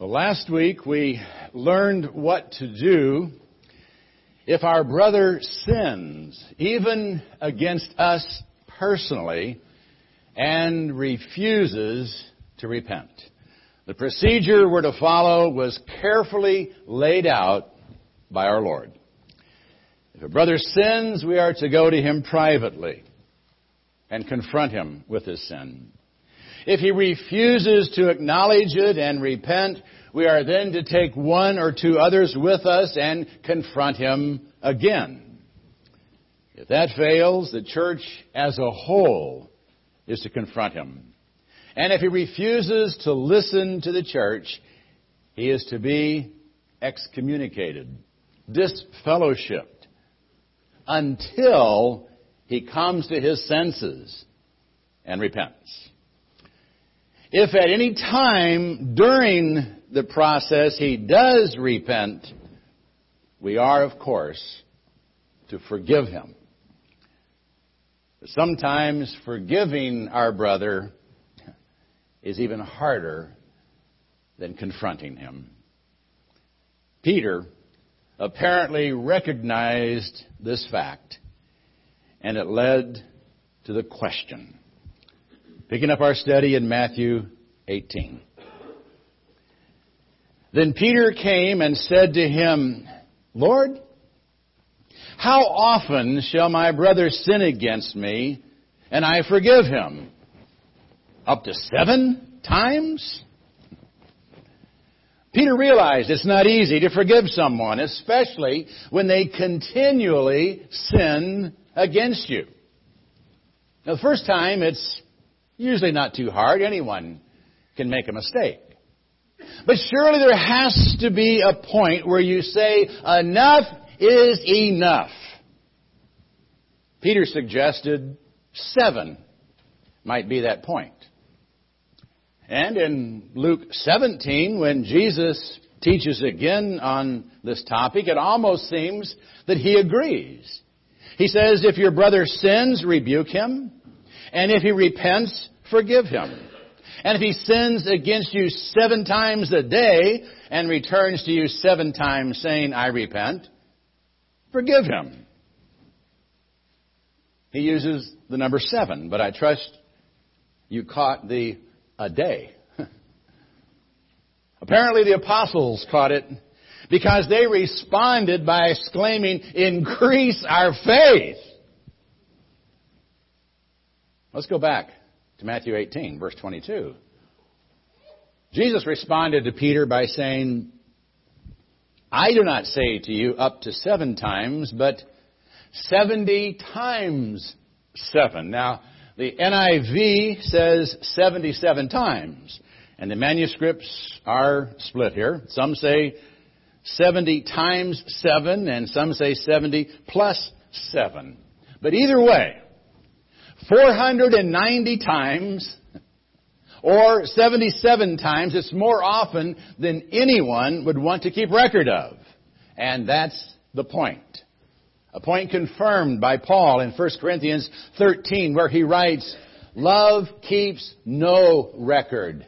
Well, last week we learned what to do if our brother sins, even against us personally, and refuses to repent. The procedure we're to follow was carefully laid out by our Lord. If a brother sins, we are to go to him privately and confront him with his sin. If he refuses to acknowledge it and repent, we are then to take one or two others with us and confront him again. If that fails, the church as a whole is to confront him. And if he refuses to listen to the church, he is to be excommunicated, disfellowshipped, until he comes to his senses and repents. If at any time during the process he does repent, we are, of course, to forgive him. Sometimes forgiving our brother is even harder than confronting him. Peter apparently recognized this fact, and it led to the question Picking up our study in Matthew 18. Then Peter came and said to him, Lord, how often shall my brother sin against me and I forgive him? Up to seven times? Peter realized it's not easy to forgive someone, especially when they continually sin against you. Now, the first time, it's Usually not too hard. Anyone can make a mistake. But surely there has to be a point where you say, enough is enough. Peter suggested seven might be that point. And in Luke 17, when Jesus teaches again on this topic, it almost seems that he agrees. He says, if your brother sins, rebuke him. And if he repents, forgive him. And if he sins against you seven times a day and returns to you seven times saying, I repent, forgive him. He uses the number seven, but I trust you caught the a day. Apparently the apostles caught it because they responded by exclaiming, increase our faith. Let's go back to Matthew 18, verse 22. Jesus responded to Peter by saying, I do not say to you up to seven times, but 70 times seven. Now, the NIV says 77 times, and the manuscripts are split here. Some say 70 times seven, and some say 70 plus seven. But either way, 490 times or 77 times. It's more often than anyone would want to keep record of. And that's the point. A point confirmed by Paul in 1 Corinthians 13 where he writes, Love keeps no record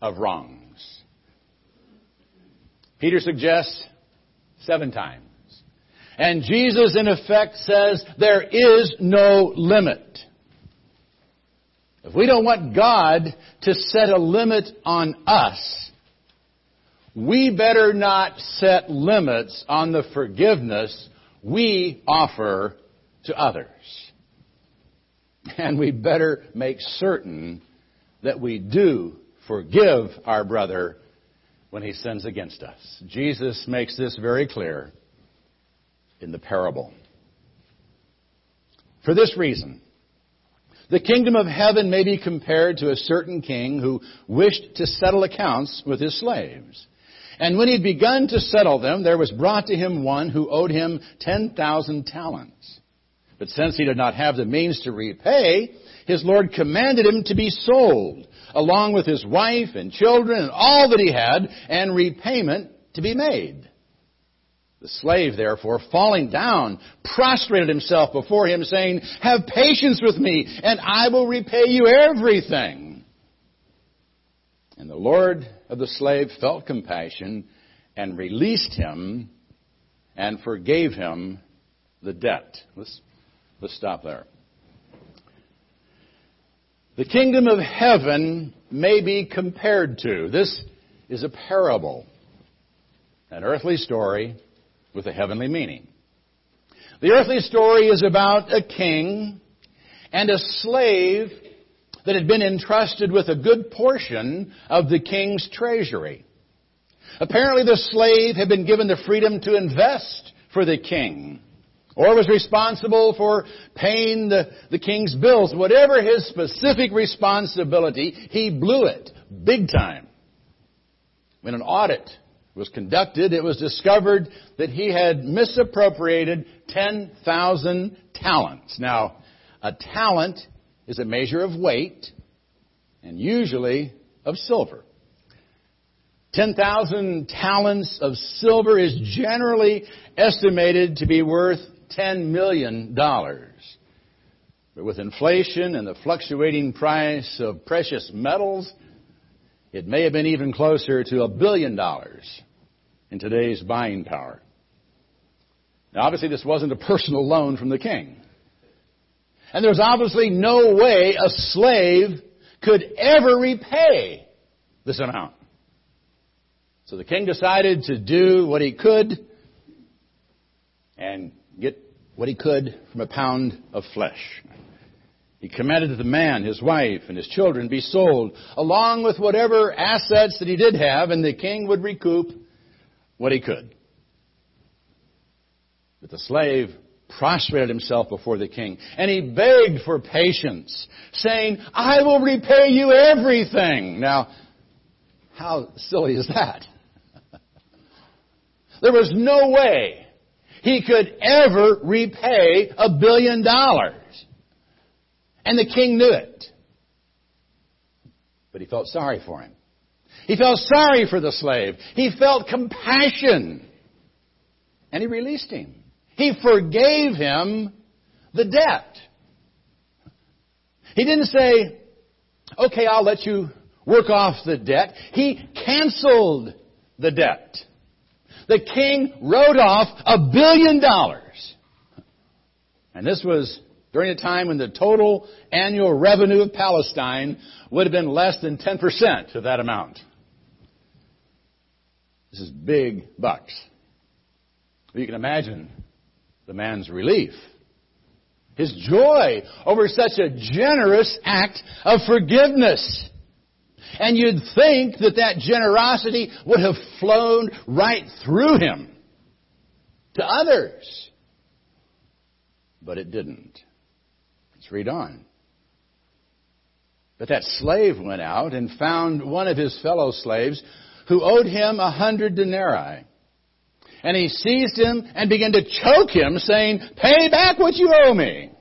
of wrongs. Peter suggests seven times. And Jesus, in effect, says there is no limit. If we don't want God to set a limit on us, we better not set limits on the forgiveness we offer to others. And we better make certain that we do forgive our brother when he sins against us. Jesus makes this very clear in the parable. For this reason, the kingdom of heaven may be compared to a certain king who wished to settle accounts with his slaves. And when he had begun to settle them, there was brought to him one who owed him 10,000 talents. But since he did not have the means to repay, his Lord commanded him to be sold, along with his wife and children and all that he had, and repayment to be made. The slave, therefore, falling down, prostrated himself before him, saying, Have patience with me, and I will repay you everything. And the Lord of the slave felt compassion and released him and forgave him the debt. Let's, let's stop there. The kingdom of heaven may be compared to. This is a parable, an earthly story with a heavenly meaning. The earthly story is about a king and a slave that had been entrusted with a good portion of the king's treasury. Apparently the slave had been given the freedom to invest for the king or was responsible for paying the, the king's bills. Whatever his specific responsibility, he blew it big time. When an audit was conducted, it was discovered that he had misappropriated 10,000 talents. Now, a talent is a measure of weight and usually of silver. 10,000 talents of silver is generally estimated to be worth $10 million. But with inflation and the fluctuating price of precious metals, it may have been even closer to a billion dollars in today's buying power. Now, obviously, this wasn't a personal loan from the king. And there was obviously no way a slave could ever repay this amount. So the king decided to do what he could and get what he could from a pound of flesh. He commanded that the man, his wife, and his children be sold, along with whatever assets that he did have, and the king would recoup what he could. But the slave prostrated himself before the king, and he begged for patience, saying, I will repay you everything. Now, how silly is that? there was no way he could ever repay a billion dollars. And the king knew it. But he felt sorry for him. He felt sorry for the slave. He felt compassion. And he released him. He forgave him the debt. He didn't say, okay, I'll let you work off the debt. He canceled the debt. The king wrote off a billion dollars. And this was during a time when the total annual revenue of Palestine would have been less than 10% of that amount. This is big bucks. You can imagine the man's relief, his joy over such a generous act of forgiveness. And you'd think that that generosity would have flown right through him to others. But it didn't. Let's read on. But that slave went out and found one of his fellow slaves who owed him a hundred denarii. And he seized him and began to choke him, saying, Pay back what you owe me.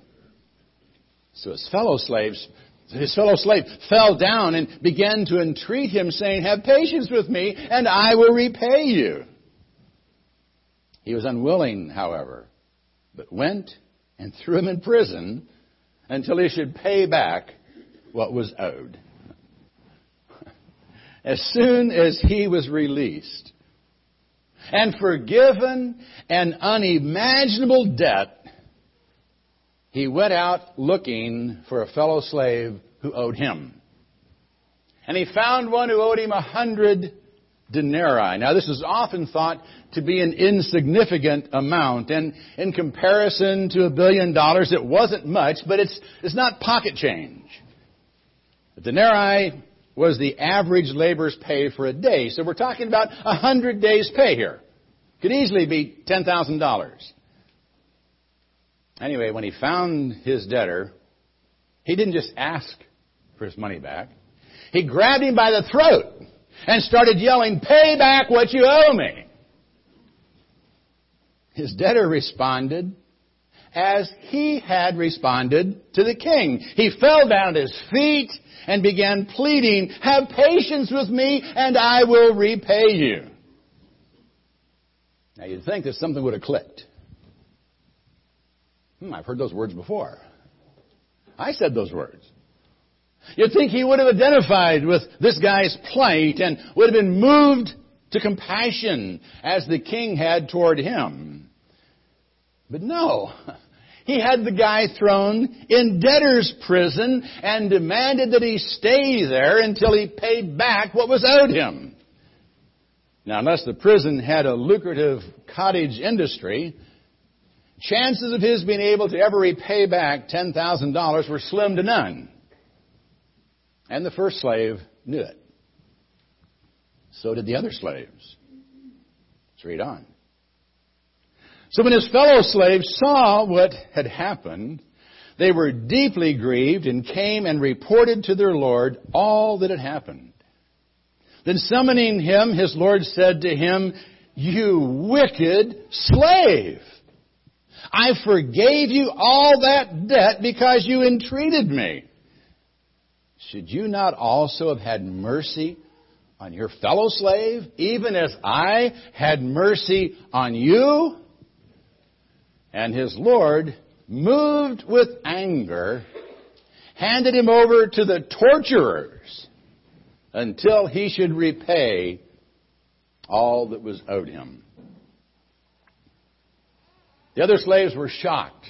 So his fellow slaves, his fellow slave fell down and began to entreat him, saying, Have patience with me, and I will repay you. He was unwilling, however, but went and threw him in prison until he should pay back what was owed. As soon as he was released and forgiven an unimaginable debt, he went out looking for a fellow slave who owed him. And he found one who owed him a hundred denarii. Now, this is often thought to be an insignificant amount, and in comparison to a billion dollars, it wasn't much, but it's, it's not pocket change. A denarii was the average laborer's pay for a day, so we're talking about a hundred days' pay here. Could easily be $10,000. Anyway, when he found his debtor, he didn't just ask for his money back. He grabbed him by the throat and started yelling, Pay back what you owe me. His debtor responded as he had responded to the king. He fell down at his feet and began pleading, Have patience with me and I will repay you. Now you'd think that something would have clicked. Hmm, I've heard those words before. I said those words. You'd think he would have identified with this guy's plight and would have been moved to compassion as the king had toward him. But no. He had the guy thrown in debtor's prison and demanded that he stay there until he paid back what was owed him. Now, unless the prison had a lucrative cottage industry, chances of his being able to ever repay back $10,000 were slim to none. And the first slave knew it. So did the other slaves. Let's read on. So when his fellow slaves saw what had happened, they were deeply grieved and came and reported to their Lord all that had happened. Then summoning him, his Lord said to him, You wicked slave! I forgave you all that debt because you entreated me. Should you not also have had mercy on your fellow slave, even as I had mercy on you? And his Lord, moved with anger, handed him over to the torturers until he should repay all that was owed him. The other slaves were shocked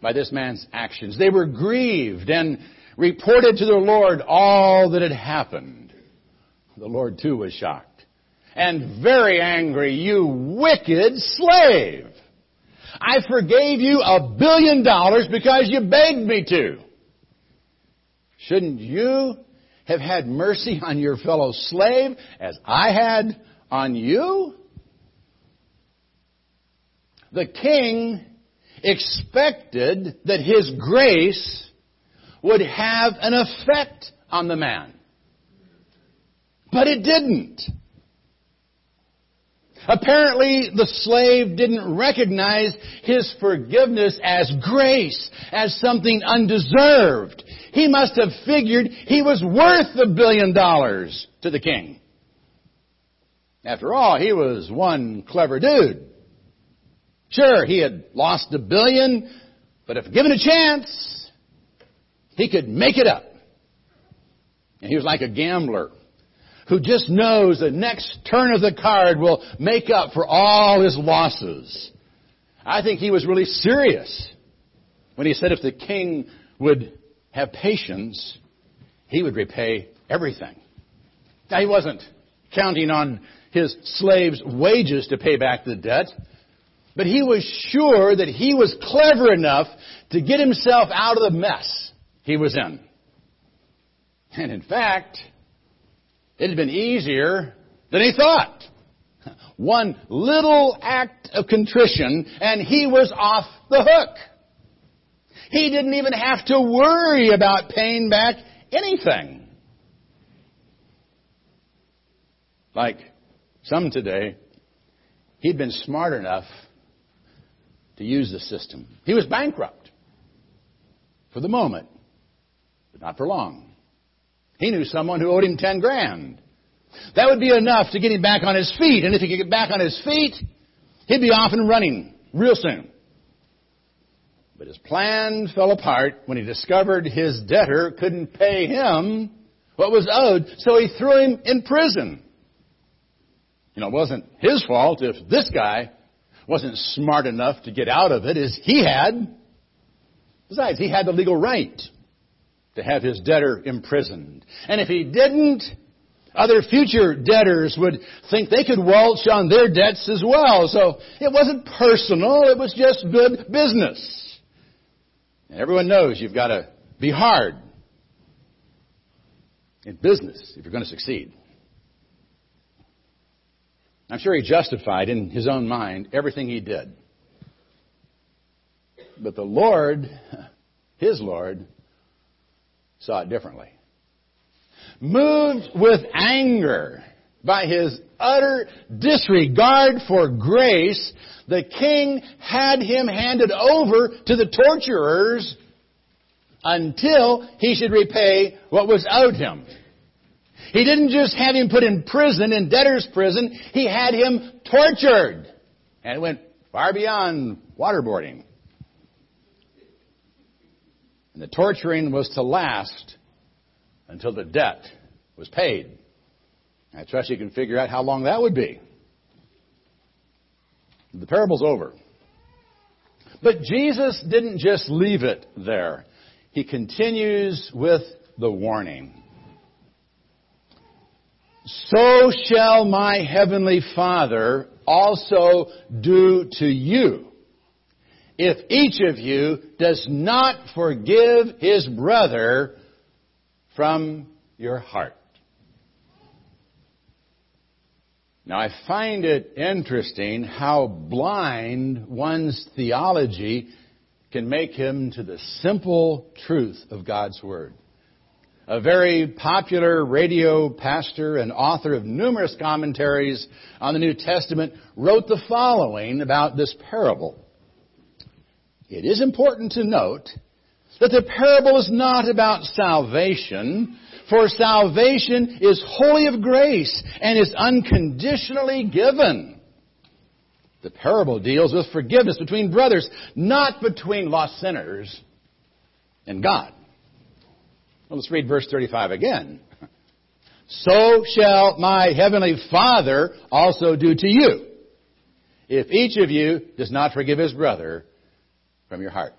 by this man's actions. They were grieved and reported to their Lord all that had happened. The Lord too was shocked and very angry. You wicked slave! I forgave you a billion dollars because you begged me to. Shouldn't you have had mercy on your fellow slave as I had on you? The king expected that his grace would have an effect on the man. But it didn't. Apparently, the slave didn't recognize his forgiveness as grace, as something undeserved. He must have figured he was worth a billion dollars to the king. After all, he was one clever dude. Sure, he had lost a billion, but if given a chance, he could make it up. And he was like a gambler who just knows the next turn of the card will make up for all his losses. I think he was really serious when he said if the king would have patience, he would repay everything. Now, he wasn't counting on his slaves' wages to pay back the debt, but he was sure that he was clever enough to get himself out of the mess he was in. And in fact, it had been easier than he thought. One little act of contrition and he was off the hook. He didn't even have to worry about paying back anything. Like some today, he'd been smart enough to use the system. He was bankrupt for the moment but not for long. He knew someone who owed him 10 grand. That would be enough to get him back on his feet. And if he could get back on his feet, he'd be off and running real soon. But his plan fell apart when he discovered his debtor couldn't pay him what was owed, so he threw him in prison. You know, it wasn't his fault if this guy wasn't smart enough to get out of it as he had. Besides, he had the legal right to have his debtor imprisoned. And if he didn't, other future debtors would think they could waltz on their debts as well. So it wasn't personal, it was just good business. And everyone knows you've got to be hard in business if you're going to succeed. I'm sure he justified in his own mind everything he did. But the Lord, his Lord, saw it differently. Moved with anger by his utter disregard for grace, the king had him handed over to the torturers until he should repay what was owed him. He didn't just have him put in prison, in debtor's prison, he had him tortured. And it went far beyond waterboarding. And the torturing was to last until the debt was paid. I trust you can figure out how long that would be. The parable's over. But Jesus didn't just leave it there. He continues with the warning. So shall my heavenly Father also do to you if each of you does not forgive his brother from your heart. Now I find it interesting how blind one's theology can make him to the simple truth of God's Word. A very popular radio pastor and author of numerous commentaries on the New Testament wrote the following about this parable. It is important to note that the parable is not about salvation, for salvation is wholly of grace and is unconditionally given. The parable deals with forgiveness between brothers, not between lost sinners and God. Well, let's read verse 35 again. So shall my heavenly Father also do to you, if each of you does not forgive his brother from your heart.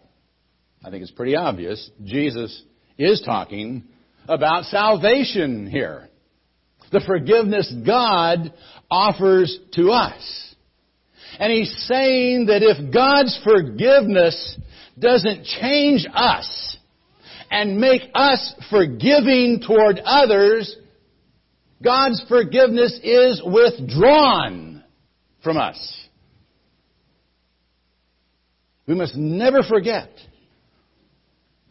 I think it's pretty obvious. Jesus is talking about salvation here. The forgiveness God offers to us. And he's saying that if God's forgiveness doesn't change us and make us forgiving toward others, God's forgiveness is withdrawn from us. We must never forget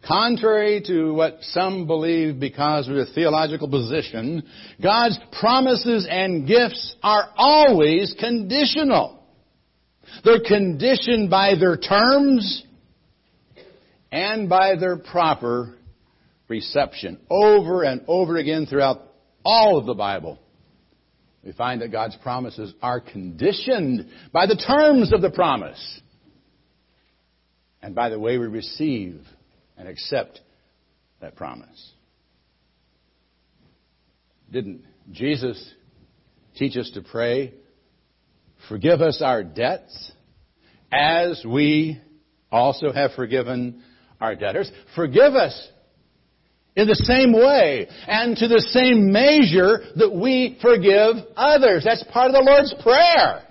Contrary to what some believe because of their theological position, God's promises and gifts are always conditional. They're conditioned by their terms and by their proper reception. Over and over again throughout all of the Bible, we find that God's promises are conditioned by the terms of the promise and by the way we receive and accept that promise. Didn't Jesus teach us to pray, forgive us our debts as we also have forgiven our debtors? Forgive us in the same way and to the same measure that we forgive others. That's part of the Lord's Prayer.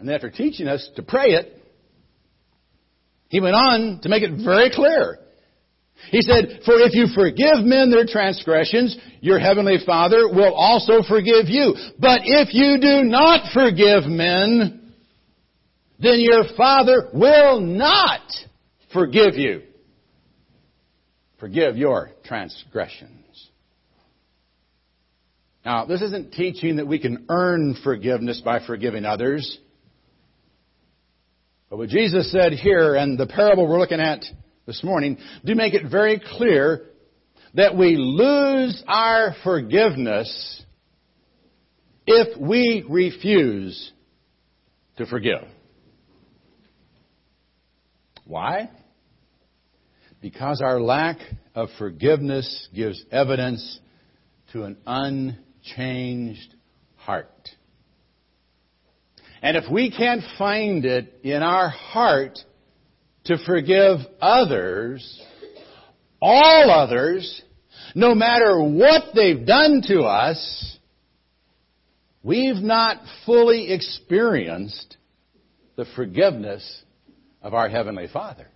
And after teaching us to pray it, he went on to make it very clear. He said, For if you forgive men their transgressions, your heavenly Father will also forgive you. But if you do not forgive men, then your Father will not forgive you. Forgive your transgressions. Now, this isn't teaching that we can earn forgiveness by forgiving others. But what Jesus said here and the parable we're looking at this morning do make it very clear that we lose our forgiveness if we refuse to forgive. Why? Because our lack of forgiveness gives evidence to an unchanged heart. And if we can't find it in our heart to forgive others, all others, no matter what they've done to us, we've not fully experienced the forgiveness of our Heavenly Father.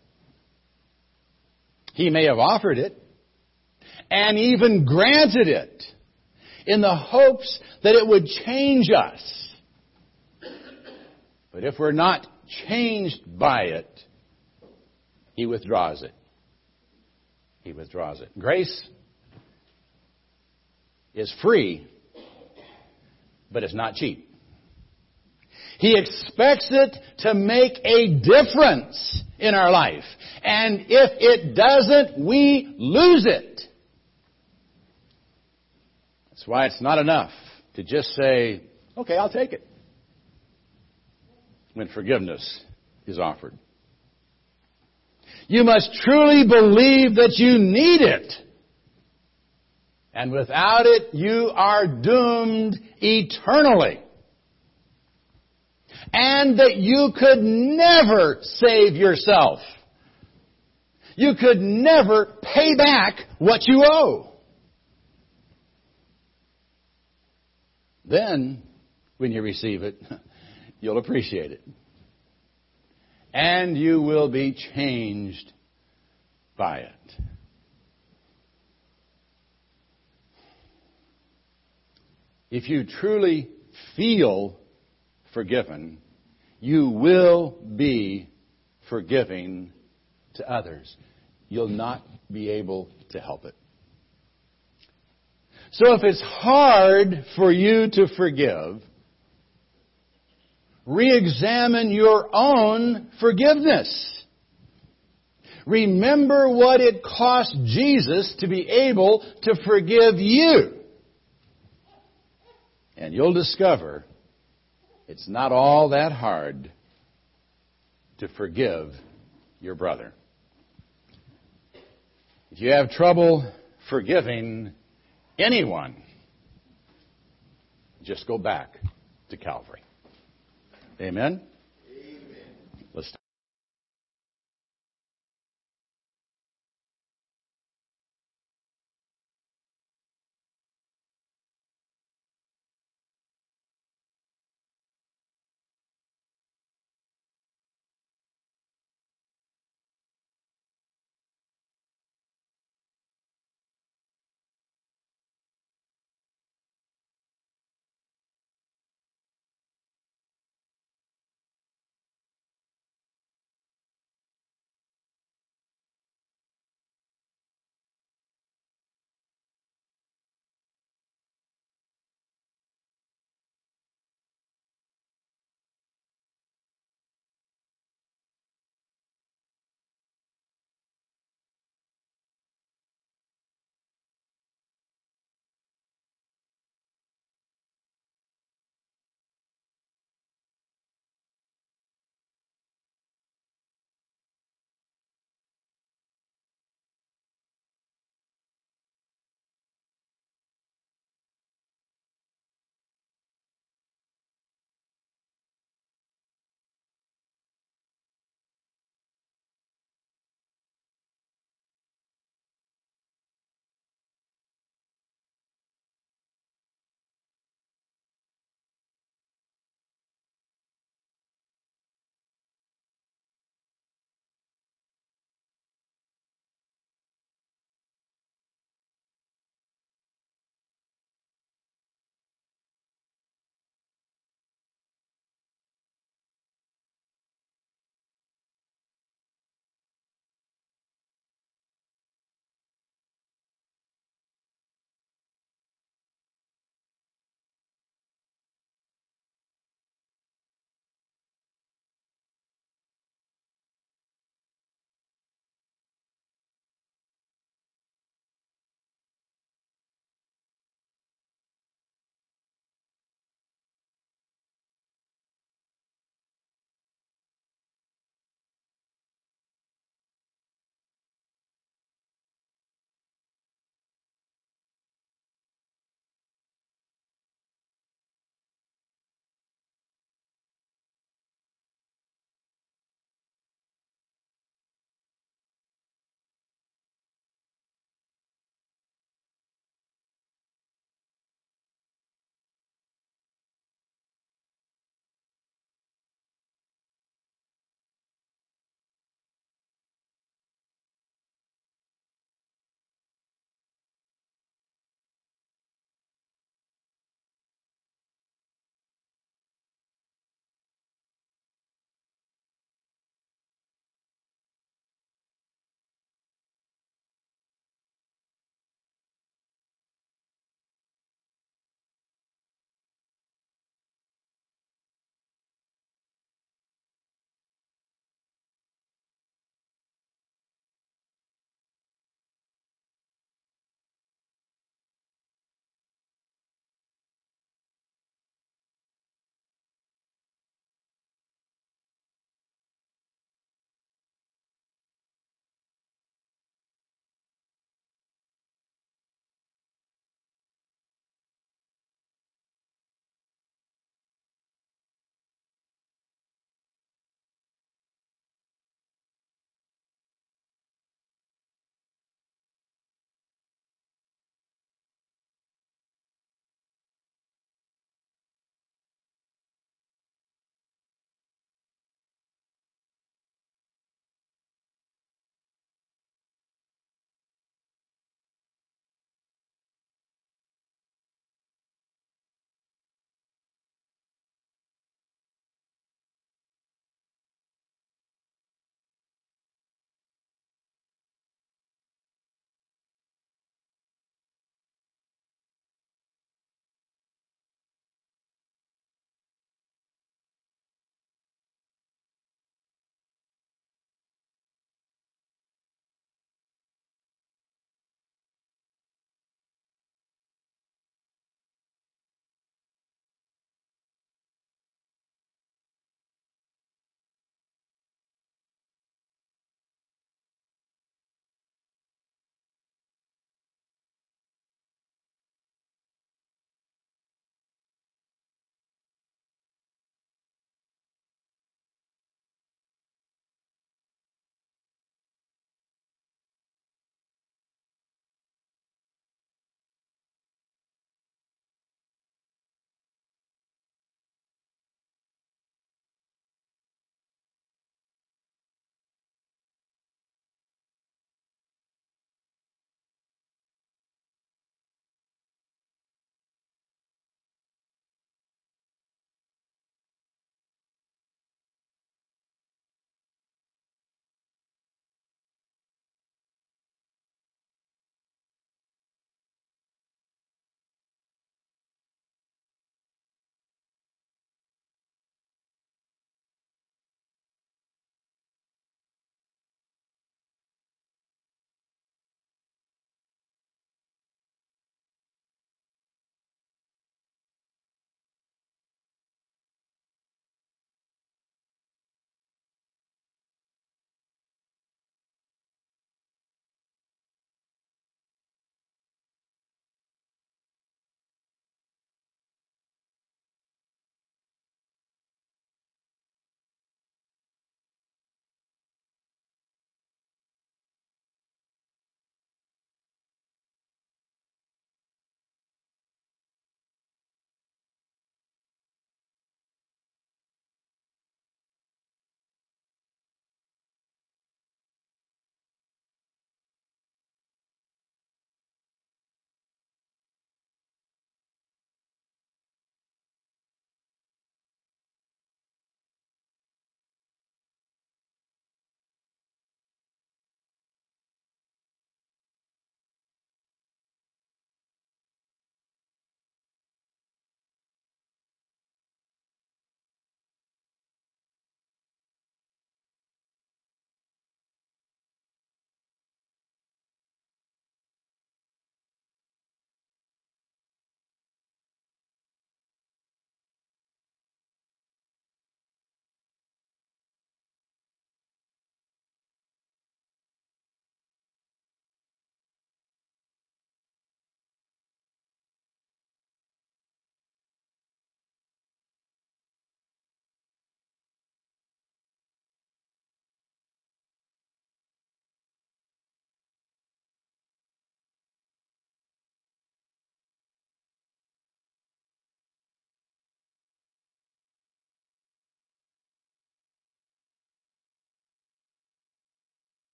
He may have offered it and even granted it in the hopes that it would change us but if we're not changed by it, He withdraws it. He withdraws it. Grace is free, but it's not cheap. He expects it to make a difference in our life. And if it doesn't, we lose it. That's why it's not enough to just say, okay, I'll take it when forgiveness is offered. You must truly believe that you need it. And without it, you are doomed eternally. And that you could never save yourself. You could never pay back what you owe. Then, when you receive it, you'll appreciate it. And you will be changed by it. If you truly feel forgiven, you will be forgiving to others. You'll not be able to help it. So if it's hard for you to forgive, re-examine your own forgiveness. Remember what it cost Jesus to be able to forgive you. And you'll discover it's not all that hard to forgive your brother. If you have trouble forgiving anyone, just go back to Calvary. Amen?